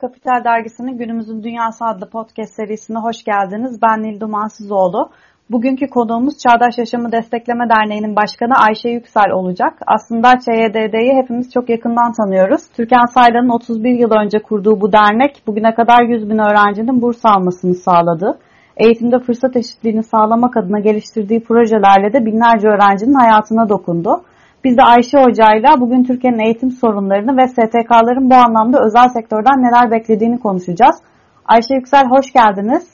Kapital Dergisi'nin Günümüzün Dünyası adlı podcast serisine hoş geldiniz. Ben Nil Dumansızoğlu. Bugünkü konuğumuz Çağdaş Yaşamı Destekleme Derneği'nin başkanı Ayşe Yüksel olacak. Aslında ÇYDD'yi hepimiz çok yakından tanıyoruz. Türkan Saylan'ın 31 yıl önce kurduğu bu dernek bugüne kadar 100 bin öğrencinin burs almasını sağladı. Eğitimde fırsat eşitliğini sağlamak adına geliştirdiği projelerle de binlerce öğrencinin hayatına dokundu. Biz de Ayşe Hoca'yla bugün Türkiye'nin eğitim sorunlarını ve STK'ların bu anlamda özel sektörden neler beklediğini konuşacağız. Ayşe Yüksel hoş geldiniz.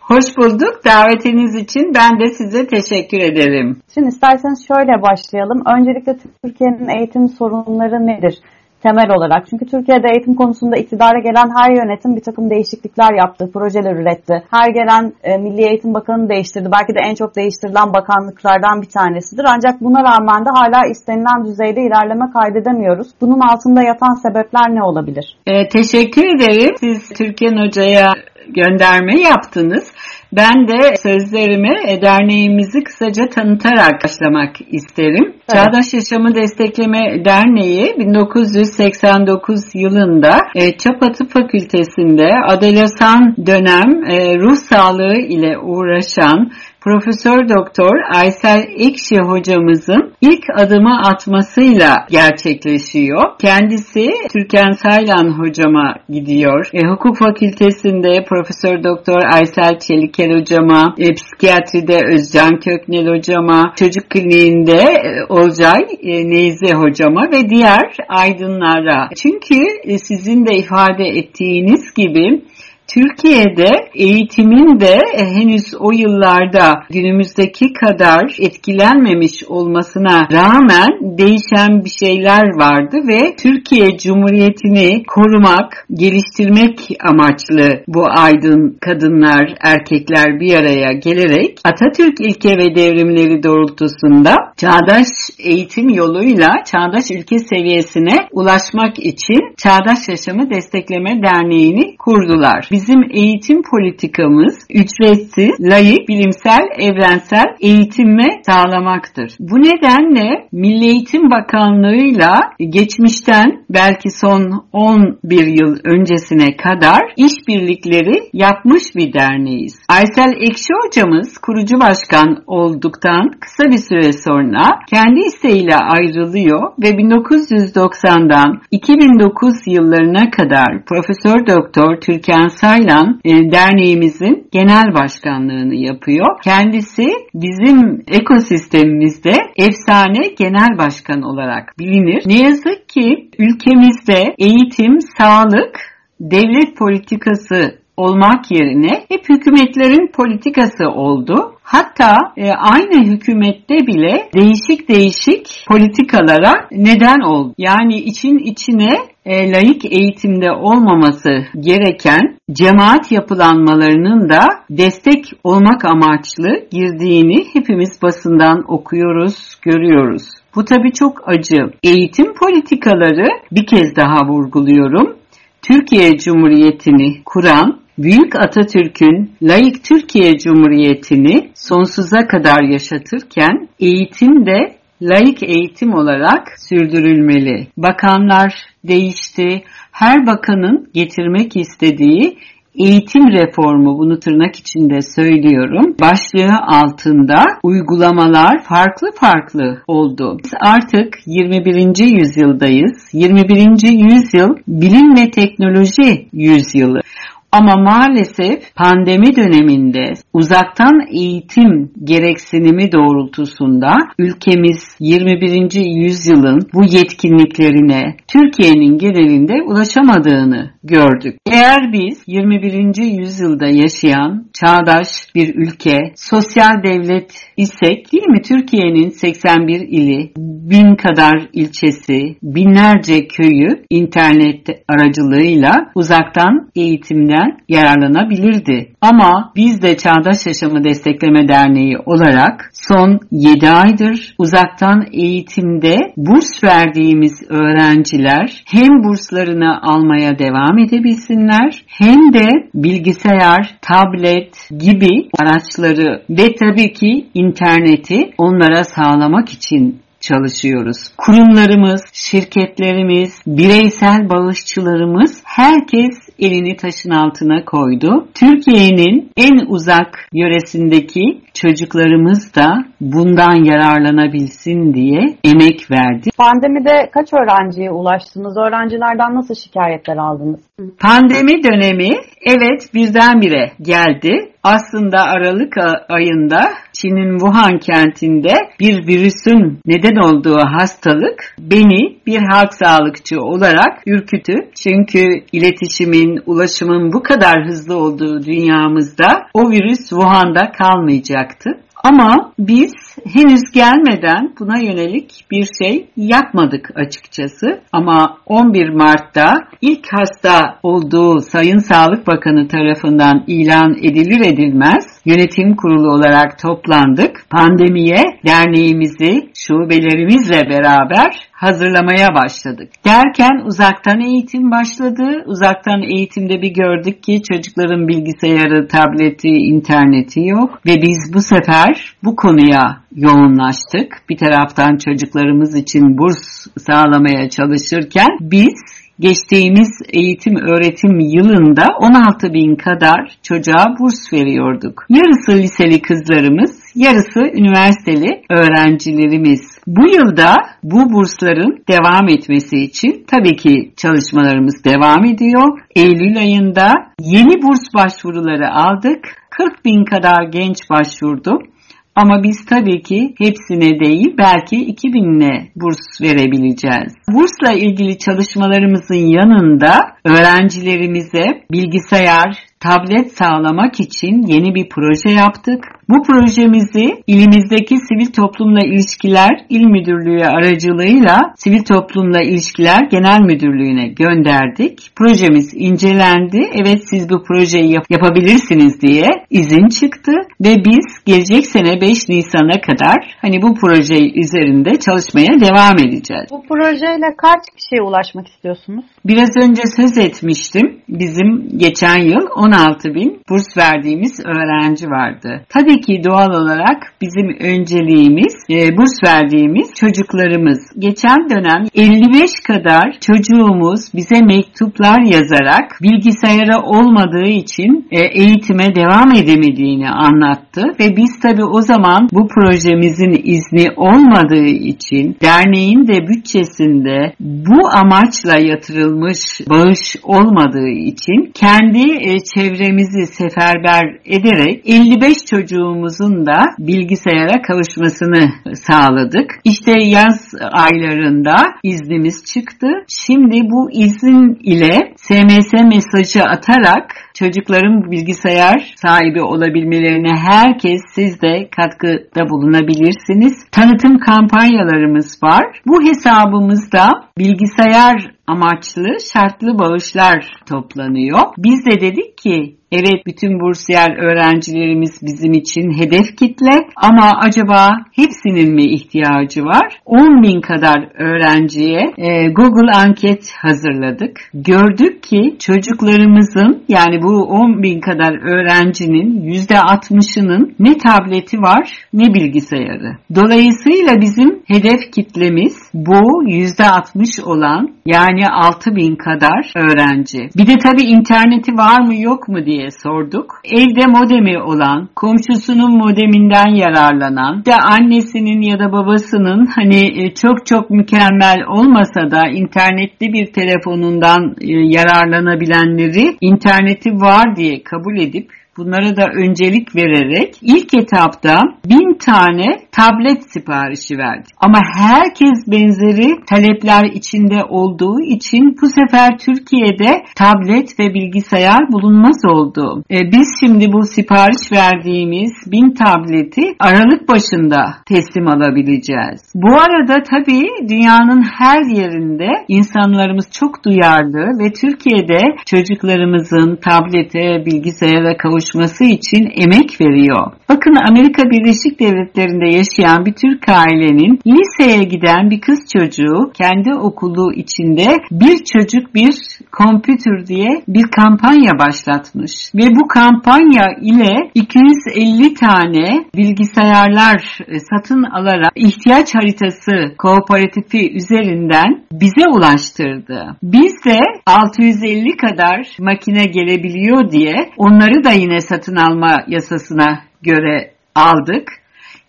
Hoş bulduk. Davetiniz için ben de size teşekkür ederim. Şimdi isterseniz şöyle başlayalım. Öncelikle Türkiye'nin eğitim sorunları nedir? Temel olarak. Çünkü Türkiye'de eğitim konusunda iktidara gelen her yönetim bir takım değişiklikler yaptı, projeler üretti. Her gelen e, Milli Eğitim Bakanı değiştirdi. Belki de en çok değiştirilen bakanlıklardan bir tanesidir. Ancak buna rağmen de hala istenilen düzeyde ilerleme kaydedemiyoruz. Bunun altında yatan sebepler ne olabilir? E, teşekkür ederim. Siz Türkiye Hoca'ya gönderme yaptınız. Ben de sözlerimi e, derneğimizi kısaca tanıtarak başlamak isterim. Evet. Çağdaş Yaşamı Destekleme Derneği 1989 yılında e, Çapatı Fakültesi'nde Adelsan dönem e, ruh sağlığı ile uğraşan Profesör Doktor Aysel Ekşi hocamızın ilk adımı atmasıyla gerçekleşiyor. Kendisi Türkan Saylan hocama gidiyor. E, hukuk fakültesinde Profesör Doktor Aysel Çelikel hocama, e, psikiyatride Özcan Köknel hocama, çocuk kliniğinde e, Olcay e, Neyze hocama ve diğer aydınlara. Çünkü e, sizin de ifade ettiğiniz gibi Türkiye'de eğitimin de e, henüz o yıllarda günümüzdeki kadar etkilenmemiş olmasına rağmen değişen bir şeyler vardı ve Türkiye Cumhuriyeti'ni korumak, geliştirmek amaçlı bu aydın kadınlar, erkekler bir araya gelerek Atatürk ilke ve devrimleri doğrultusunda çağdaş eğitim yoluyla çağdaş ülke seviyesine ulaşmak için Çağdaş Yaşamı Destekleme Derneği'ni kurdular. Biz bizim eğitim politikamız ücretsiz, layık, bilimsel, evrensel eğitimi sağlamaktır. Bu nedenle Milli Eğitim Bakanlığı'yla geçmişten belki son 11 yıl öncesine kadar işbirlikleri yapmış bir derneğiz. Aysel Ekşi hocamız kurucu başkan olduktan kısa bir süre sonra kendi isteğiyle ayrılıyor ve 1990'dan 2009 yıllarına kadar Profesör Doktor Türkan Saylan e, derneğimizin genel başkanlığını yapıyor. Kendisi bizim ekosistemimizde efsane genel başkan olarak bilinir. Ne yazık ki ülkemizde eğitim, sağlık, devlet politikası olmak yerine hep hükümetlerin politikası oldu. Hatta e, aynı hükümette bile değişik değişik politikalara neden oldu. Yani için içine e, layık eğitimde olmaması gereken cemaat yapılanmalarının da destek olmak amaçlı girdiğini hepimiz basından okuyoruz, görüyoruz. Bu tabii çok acı. Eğitim politikaları bir kez daha vurguluyorum. Türkiye Cumhuriyeti'ni kuran Büyük Atatürk'ün layık Türkiye Cumhuriyeti'ni sonsuza kadar yaşatırken eğitim de layık eğitim olarak sürdürülmeli. Bakanlar değişti. Her bakanın getirmek istediği eğitim reformu bunu tırnak içinde söylüyorum. Başlığı altında uygulamalar farklı farklı oldu. Biz artık 21. yüzyıldayız. 21. yüzyıl bilim ve teknoloji yüzyılı. Ama maalesef pandemi döneminde uzaktan eğitim gereksinimi doğrultusunda ülkemiz 21. yüzyılın bu yetkinliklerine Türkiye'nin genelinde ulaşamadığını gördük. Eğer biz 21. yüzyılda yaşayan çağdaş bir ülke, sosyal devlet isek değil mi Türkiye'nin 81 ili, bin kadar ilçesi, binlerce köyü internet aracılığıyla uzaktan eğitimden yararlanabilirdi. Ama biz de Çağdaş Yaşamı Destekleme Derneği olarak son 7 aydır uzaktan eğitimde burs verdiğimiz öğrenciler hem burslarını almaya devam edebilsinler hem de bilgisayar, tablet gibi araçları ve tabii ki interneti onlara sağlamak için çalışıyoruz. Kurumlarımız, şirketlerimiz, bireysel bağışçılarımız herkes elini taşın altına koydu. Türkiye'nin en uzak yöresindeki çocuklarımız da bundan yararlanabilsin diye emek verdi. Pandemide kaç öğrenciye ulaştınız? Öğrencilerden nasıl şikayetler aldınız? Pandemi dönemi evet birdenbire geldi. Aslında Aralık ayında Çin'in Wuhan kentinde bir virüsün neden olduğu hastalık beni bir halk sağlıkçı olarak ürkütü. Çünkü iletişimin, ulaşımın bu kadar hızlı olduğu dünyamızda o virüs Wuhan'da kalmayacaktı. Ama biz henüz gelmeden buna yönelik bir şey yapmadık açıkçası. Ama 11 Mart'ta ilk hasta olduğu Sayın Sağlık Bakanı tarafından ilan edilir edilmez yönetim kurulu olarak toplandık. Pandemiye derneğimizi şubelerimizle beraber hazırlamaya başladık. Derken uzaktan eğitim başladı. Uzaktan eğitimde bir gördük ki çocukların bilgisayarı, tableti, interneti yok ve biz bu sefer bu konuya yoğunlaştık. Bir taraftan çocuklarımız için burs sağlamaya çalışırken biz geçtiğimiz eğitim öğretim yılında 16 bin kadar çocuğa burs veriyorduk. Yarısı liseli kızlarımız, yarısı üniversiteli öğrencilerimiz. Bu yılda bu bursların devam etmesi için tabii ki çalışmalarımız devam ediyor. Eylül ayında yeni burs başvuruları aldık. 40 bin kadar genç başvurdu. Ama biz tabii ki hepsine değil belki 2000'e burs verebileceğiz. Bursla ilgili çalışmalarımızın yanında öğrencilerimize bilgisayar, tablet sağlamak için yeni bir proje yaptık. Bu projemizi ilimizdeki Sivil Toplumla İlişkiler İl Müdürlüğü aracılığıyla Sivil Toplumla İlişkiler Genel Müdürlüğü'ne gönderdik. Projemiz incelendi. Evet siz bu projeyi yap- yapabilirsiniz diye izin çıktı ve biz gelecek sene 5 Nisan'a kadar hani bu proje üzerinde çalışmaya devam edeceğiz. Bu projeyle kaç kişiye ulaşmak istiyorsunuz? Biraz önce söz etmiştim. Bizim geçen yıl 16 bin burs verdiğimiz öğrenci vardı. Tabii ki doğal olarak bizim önceliğimiz e, burs verdiğimiz çocuklarımız. Geçen dönem 55 kadar çocuğumuz bize mektuplar yazarak bilgisayara olmadığı için e, eğitime devam edemediğini anlattı ve biz tabii o zaman bu projemizin izni olmadığı için derneğin de bütçesinde bu amaçla yatırılmış bağış olmadığı için kendi e, çevremizi seferber ederek 55 çocuğumuzun da bilgisayara kavuşmasını sağladık. İşte yaz aylarında iznimiz çıktı. Şimdi bu izin ile SMS mesajı atarak çocukların bilgisayar sahibi olabilmelerine herkes siz de katkıda bulunabilirsiniz. Tanıtım kampanyalarımız var. Bu hesabımızda bilgisayar amaçlı şartlı bağışlar toplanıyor. Biz de dedik ki evet bütün bursiyer öğrencilerimiz bizim için hedef kitle ama acaba hepsinin mi ihtiyacı var? 10 bin kadar öğrenciye e, Google anket hazırladık. Gördük ki çocuklarımızın yani bu 10 bin kadar öğrencinin %60'ının ne tableti var ne bilgisayarı. Dolayısıyla bizim hedef kitlemiz bu %60 olan yani 6 bin kadar öğrenci. Bir de tabii interneti var mı yok mu diye sorduk. Evde modemi olan, komşusunun modeminden yararlanan, de annesinin ya da babasının hani çok çok mükemmel olmasa da internetli bir telefonundan yararlanabilenleri interneti var diye kabul edip bunlara da öncelik vererek ilk etapta bin tane tablet siparişi verdik. Ama herkes benzeri talepler içinde olduğu için bu sefer Türkiye'de tablet ve bilgisayar bulunmaz oldu. E, biz şimdi bu sipariş verdiğimiz bin tableti Aralık başında teslim alabileceğiz. Bu arada tabii dünyanın her yerinde insanlarımız çok duyarlı ve Türkiye'de çocuklarımızın tablete, bilgisayara kavuşması kavuşması için emek veriyor. Bakın Amerika Birleşik Devletleri'nde yaşayan bir Türk ailenin liseye giden bir kız çocuğu kendi okulu içinde bir çocuk bir kompütür diye bir kampanya başlatmış. Ve bu kampanya ile 250 tane bilgisayarlar e, satın alarak ihtiyaç haritası kooperatifi üzerinden bize ulaştırdı. Biz de 650 kadar makine gelebiliyor diye onları da yine satın alma yasasına göre aldık.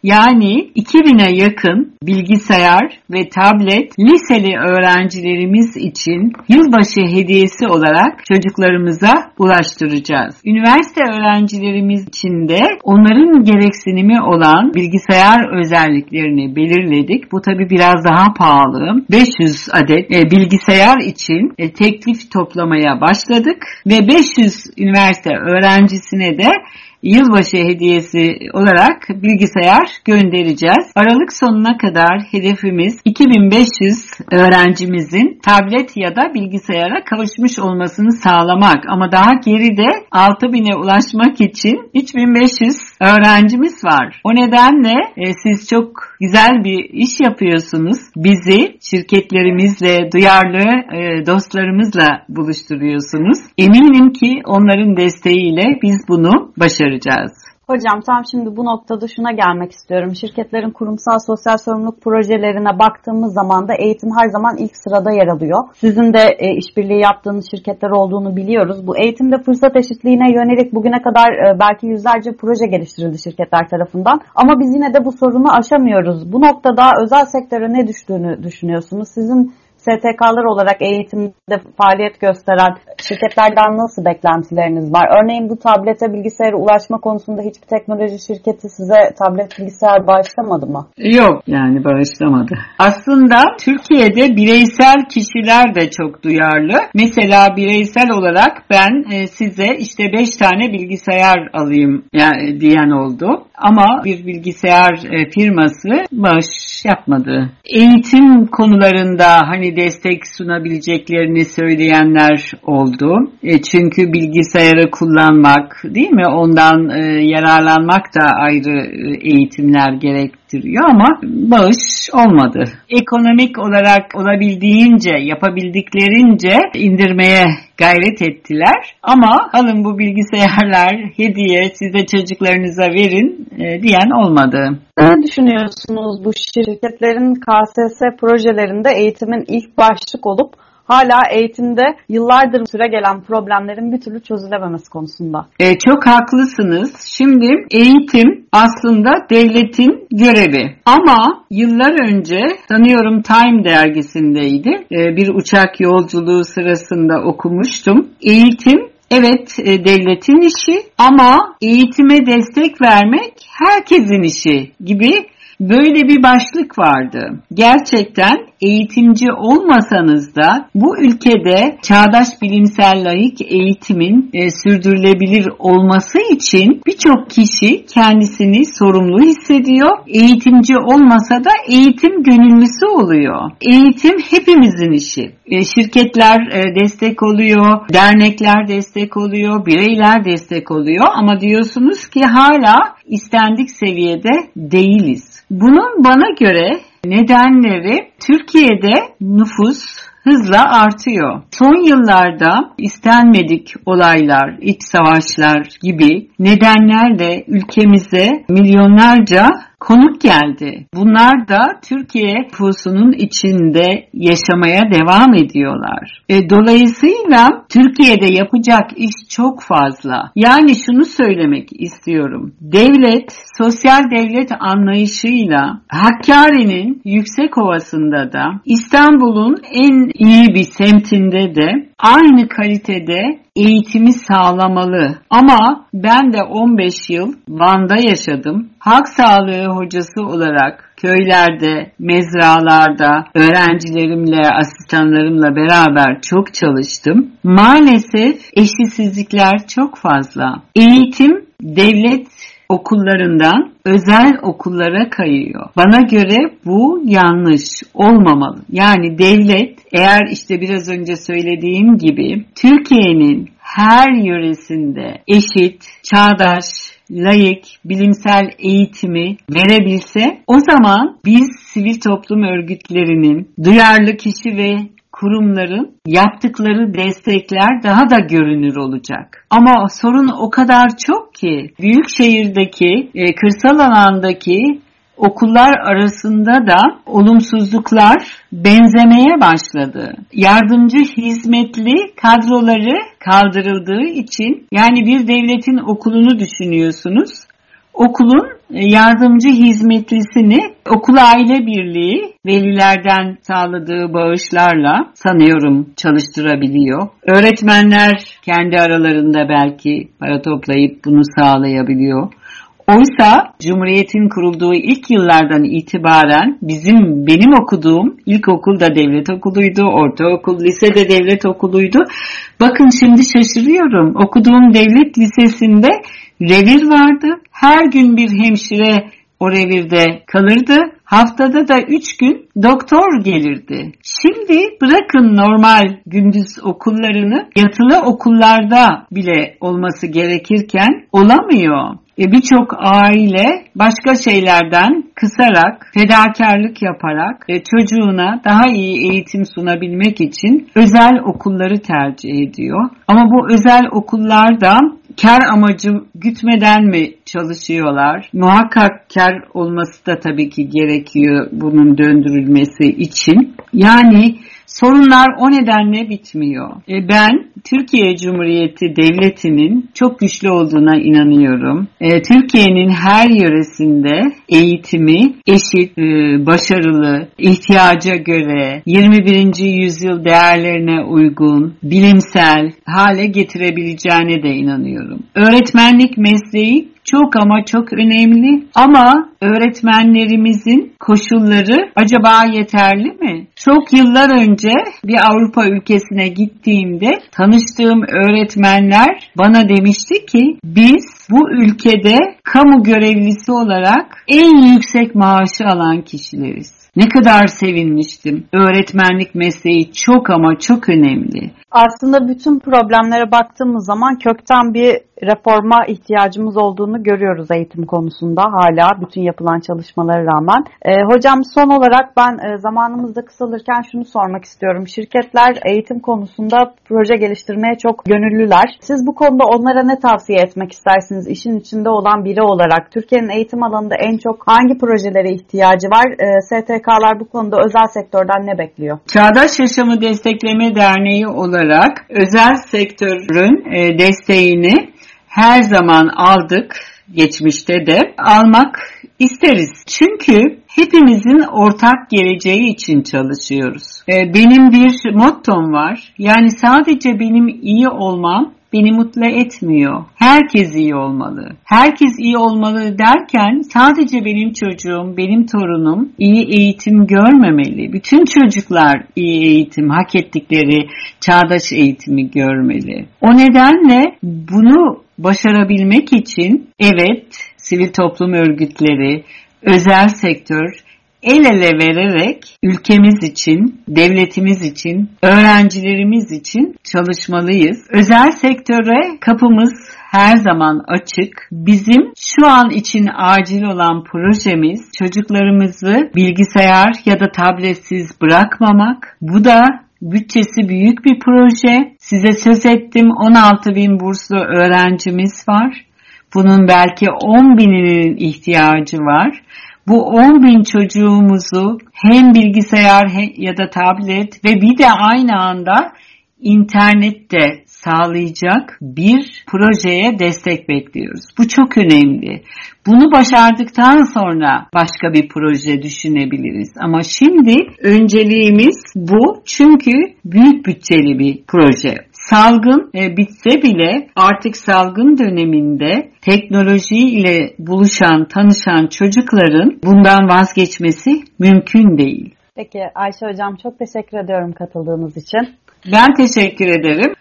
Yani 2000'e yakın bilgisayar ve tablet liseli öğrencilerimiz için yılbaşı hediyesi olarak çocuklarımıza ulaştıracağız. Üniversite öğrencilerimiz için de onların gereksinimi olan bilgisayar özelliklerini belirledik. Bu tabi biraz daha pahalı. 500 adet e, bilgisayar için e, teklif toplamaya başladık ve 500 üniversite öğrencisine de yılbaşı hediyesi olarak bilgisayar göndereceğiz. Aralık sonuna kadar hedefimiz 2500 öğrencimizin tablet ya da bilgisayara kavuşmuş olmasını sağlamak. Ama daha geride 6000'e ulaşmak için 3500 öğrencimiz var. O nedenle e, siz çok güzel bir iş yapıyorsunuz. Bizi şirketlerimizle, duyarlı e, dostlarımızla buluşturuyorsunuz. Eminim ki onların desteğiyle biz bunu başaracağız. Hocam tam şimdi bu noktada şuna gelmek istiyorum. Şirketlerin kurumsal sosyal sorumluluk projelerine baktığımız zaman da eğitim her zaman ilk sırada yer alıyor. Sizin de e, işbirliği yaptığınız şirketler olduğunu biliyoruz. Bu eğitimde fırsat eşitliğine yönelik bugüne kadar e, belki yüzlerce proje geliştirildi şirketler tarafından. Ama biz yine de bu sorunu aşamıyoruz. Bu noktada özel sektöre ne düştüğünü düşünüyorsunuz? Sizin STK'lar olarak eğitimde faaliyet gösteren şirketlerden nasıl beklentileriniz var? Örneğin bu tablete bilgisayara ulaşma konusunda hiçbir teknoloji şirketi size tablet bilgisayar bağışlamadı mı? Yok yani bağışlamadı. Aslında Türkiye'de bireysel kişiler de çok duyarlı. Mesela bireysel olarak ben e, size işte 5 tane bilgisayar alayım yani diyen oldu. Ama bir bilgisayar e, firması bağış yapmadı. Eğitim konularında hani destek sunabileceklerini söyleyenler oldu. E, çünkü bilgisayarı kullanmak değil mi? Ondan e, yararlanmak da ayrı e, eğitimler gerektiriyor ama bağış olmadı. Ekonomik olarak olabildiğince, yapabildiklerince indirmeye gayret ettiler. Ama alın bu bilgisayarlar hediye size çocuklarınıza verin e, diyen olmadı. Ne düşünüyorsunuz bu şirketlerin KSS projelerinde eğitimin ilk başlık olup hala eğitimde yıllardır süre gelen problemlerin bir türlü çözülememesi konusunda. E, çok haklısınız. Şimdi eğitim aslında devletin görevi. Ama yıllar önce sanıyorum Time dergisindeydi. E, bir uçak yolculuğu sırasında okumuştum. Eğitim Evet e, devletin işi ama eğitime destek vermek herkesin işi gibi böyle bir başlık vardı. Gerçekten eğitimci olmasanız da bu ülkede çağdaş bilimsel layık eğitimin e, sürdürülebilir olması için birçok kişi kendisini sorumlu hissediyor. Eğitimci olmasa da eğitim gönüllüsü oluyor. Eğitim hepimizin işi. E, şirketler e, destek oluyor, dernekler destek oluyor, bireyler destek oluyor ama diyorsunuz ki hala istendik seviyede değiliz. Bunun bana göre nedenleri Türkiye'de nüfus hızla artıyor. Son yıllarda istenmedik olaylar, iç savaşlar gibi nedenlerle ülkemize milyonlarca konuk geldi. Bunlar da Türkiye nüfusunun içinde yaşamaya devam ediyorlar. E, dolayısıyla Türkiye'de yapacak iş çok fazla. Yani şunu söylemek istiyorum. Devlet, sosyal devlet anlayışıyla Hakkari'nin yüksek ovasında da İstanbul'un en iyi bir semtinde de aynı kalitede eğitimi sağlamalı. Ama ben de 15 yıl Van'da yaşadım. Halk sağlığı hocası olarak köylerde, mezralarda öğrencilerimle, asistanlarımla beraber çok çalıştım. Maalesef eşitsizlikler çok fazla. Eğitim devlet okullarından özel okullara kayıyor. Bana göre bu yanlış olmamalı. Yani devlet eğer işte biraz önce söylediğim gibi Türkiye'nin her yöresinde eşit, çağdaş, layık, bilimsel eğitimi verebilse o zaman biz sivil toplum örgütlerinin, duyarlı kişi ve kurumların yaptıkları destekler daha da görünür olacak. Ama sorun o kadar çok ki büyük şehirdeki, e, kırsal alandaki okullar arasında da olumsuzluklar benzemeye başladı. Yardımcı hizmetli kadroları kaldırıldığı için yani bir devletin okulunu düşünüyorsunuz. Okulun e, yardımcı hizmetlisini okul aile birliği velilerden sağladığı bağışlarla sanıyorum çalıştırabiliyor. Öğretmenler kendi aralarında belki para toplayıp bunu sağlayabiliyor. Oysa Cumhuriyet'in kurulduğu ilk yıllardan itibaren bizim benim okuduğum ilkokul da devlet okuluydu, ortaokul, lise de devlet okuluydu. Bakın şimdi şaşırıyorum. Okuduğum devlet lisesinde revir vardı. Her gün bir hemşire o revirde kalırdı. Haftada da üç gün doktor gelirdi. Şimdi bırakın normal gündüz okullarını yatılı okullarda bile olması gerekirken olamıyor. E, Birçok aile başka şeylerden kısarak, fedakarlık yaparak e, çocuğuna daha iyi eğitim sunabilmek için özel okulları tercih ediyor. Ama bu özel okullarda kar amacı gütmeden mi çalışıyorlar? Muhakkak kar olması da tabii ki gerekiyor bunun döndürülmesi için. Yani Sorunlar o nedenle bitmiyor. E ben Türkiye Cumhuriyeti Devleti'nin çok güçlü olduğuna inanıyorum. E, Türkiye'nin her yöresinde eğitimi eşit, e, başarılı, ihtiyaca göre, 21. yüzyıl değerlerine uygun, bilimsel hale getirebileceğine de inanıyorum. Öğretmenlik mesleği çok ama çok önemli. Ama öğretmenlerimizin koşulları acaba yeterli mi? Çok yıllar önce bir Avrupa ülkesine gittiğimde tanıştığım öğretmenler bana demişti ki biz bu ülkede kamu görevlisi olarak en yüksek maaşı alan kişileriz. Ne kadar sevinmiştim. Öğretmenlik mesleği çok ama çok önemli. Aslında bütün problemlere baktığımız zaman kökten bir reforma ihtiyacımız olduğunu görüyoruz eğitim konusunda hala bütün yapılan çalışmalara rağmen. E, hocam son olarak ben e, zamanımızda kısalırken şunu sormak istiyorum. Şirketler eğitim konusunda proje geliştirmeye çok gönüllüler. Siz bu konuda onlara ne tavsiye etmek istersiniz işin içinde olan biri olarak? Türkiye'nin eğitim alanında en çok hangi projelere ihtiyacı var? E, STK'lar bu konuda özel sektörden ne bekliyor? Çağdaş Yaşamı Destekleme Derneği olarak özel sektörün e, desteğini her zaman aldık geçmişte de almak isteriz. Çünkü hepimizin ortak geleceği için çalışıyoruz. Ee, benim bir mottom var. Yani sadece benim iyi olmam beni mutlu etmiyor. Herkes iyi olmalı. Herkes iyi olmalı derken sadece benim çocuğum, benim torunum iyi eğitim görmemeli. Bütün çocuklar iyi eğitim, hak ettikleri çağdaş eğitimi görmeli. O nedenle bunu başarabilmek için evet sivil toplum örgütleri, özel sektör el ele vererek ülkemiz için, devletimiz için, öğrencilerimiz için çalışmalıyız. Özel sektöre kapımız her zaman açık. Bizim şu an için acil olan projemiz çocuklarımızı bilgisayar ya da tabletsiz bırakmamak. Bu da Bütçesi büyük bir proje. Size söz ettim 16 bin burslu öğrencimiz var. Bunun belki 10 bininin ihtiyacı var. Bu 10 bin çocuğumuzu hem bilgisayar ya da tablet ve bir de aynı anda internette sağlayacak bir projeye destek bekliyoruz. Bu çok önemli. Bunu başardıktan sonra başka bir proje düşünebiliriz. Ama şimdi önceliğimiz bu çünkü büyük bütçeli bir proje. Salgın e, bitse bile artık salgın döneminde teknoloji ile buluşan, tanışan çocukların bundan vazgeçmesi mümkün değil. Peki Ayşe Hocam çok teşekkür ediyorum katıldığınız için. Ben teşekkür ederim.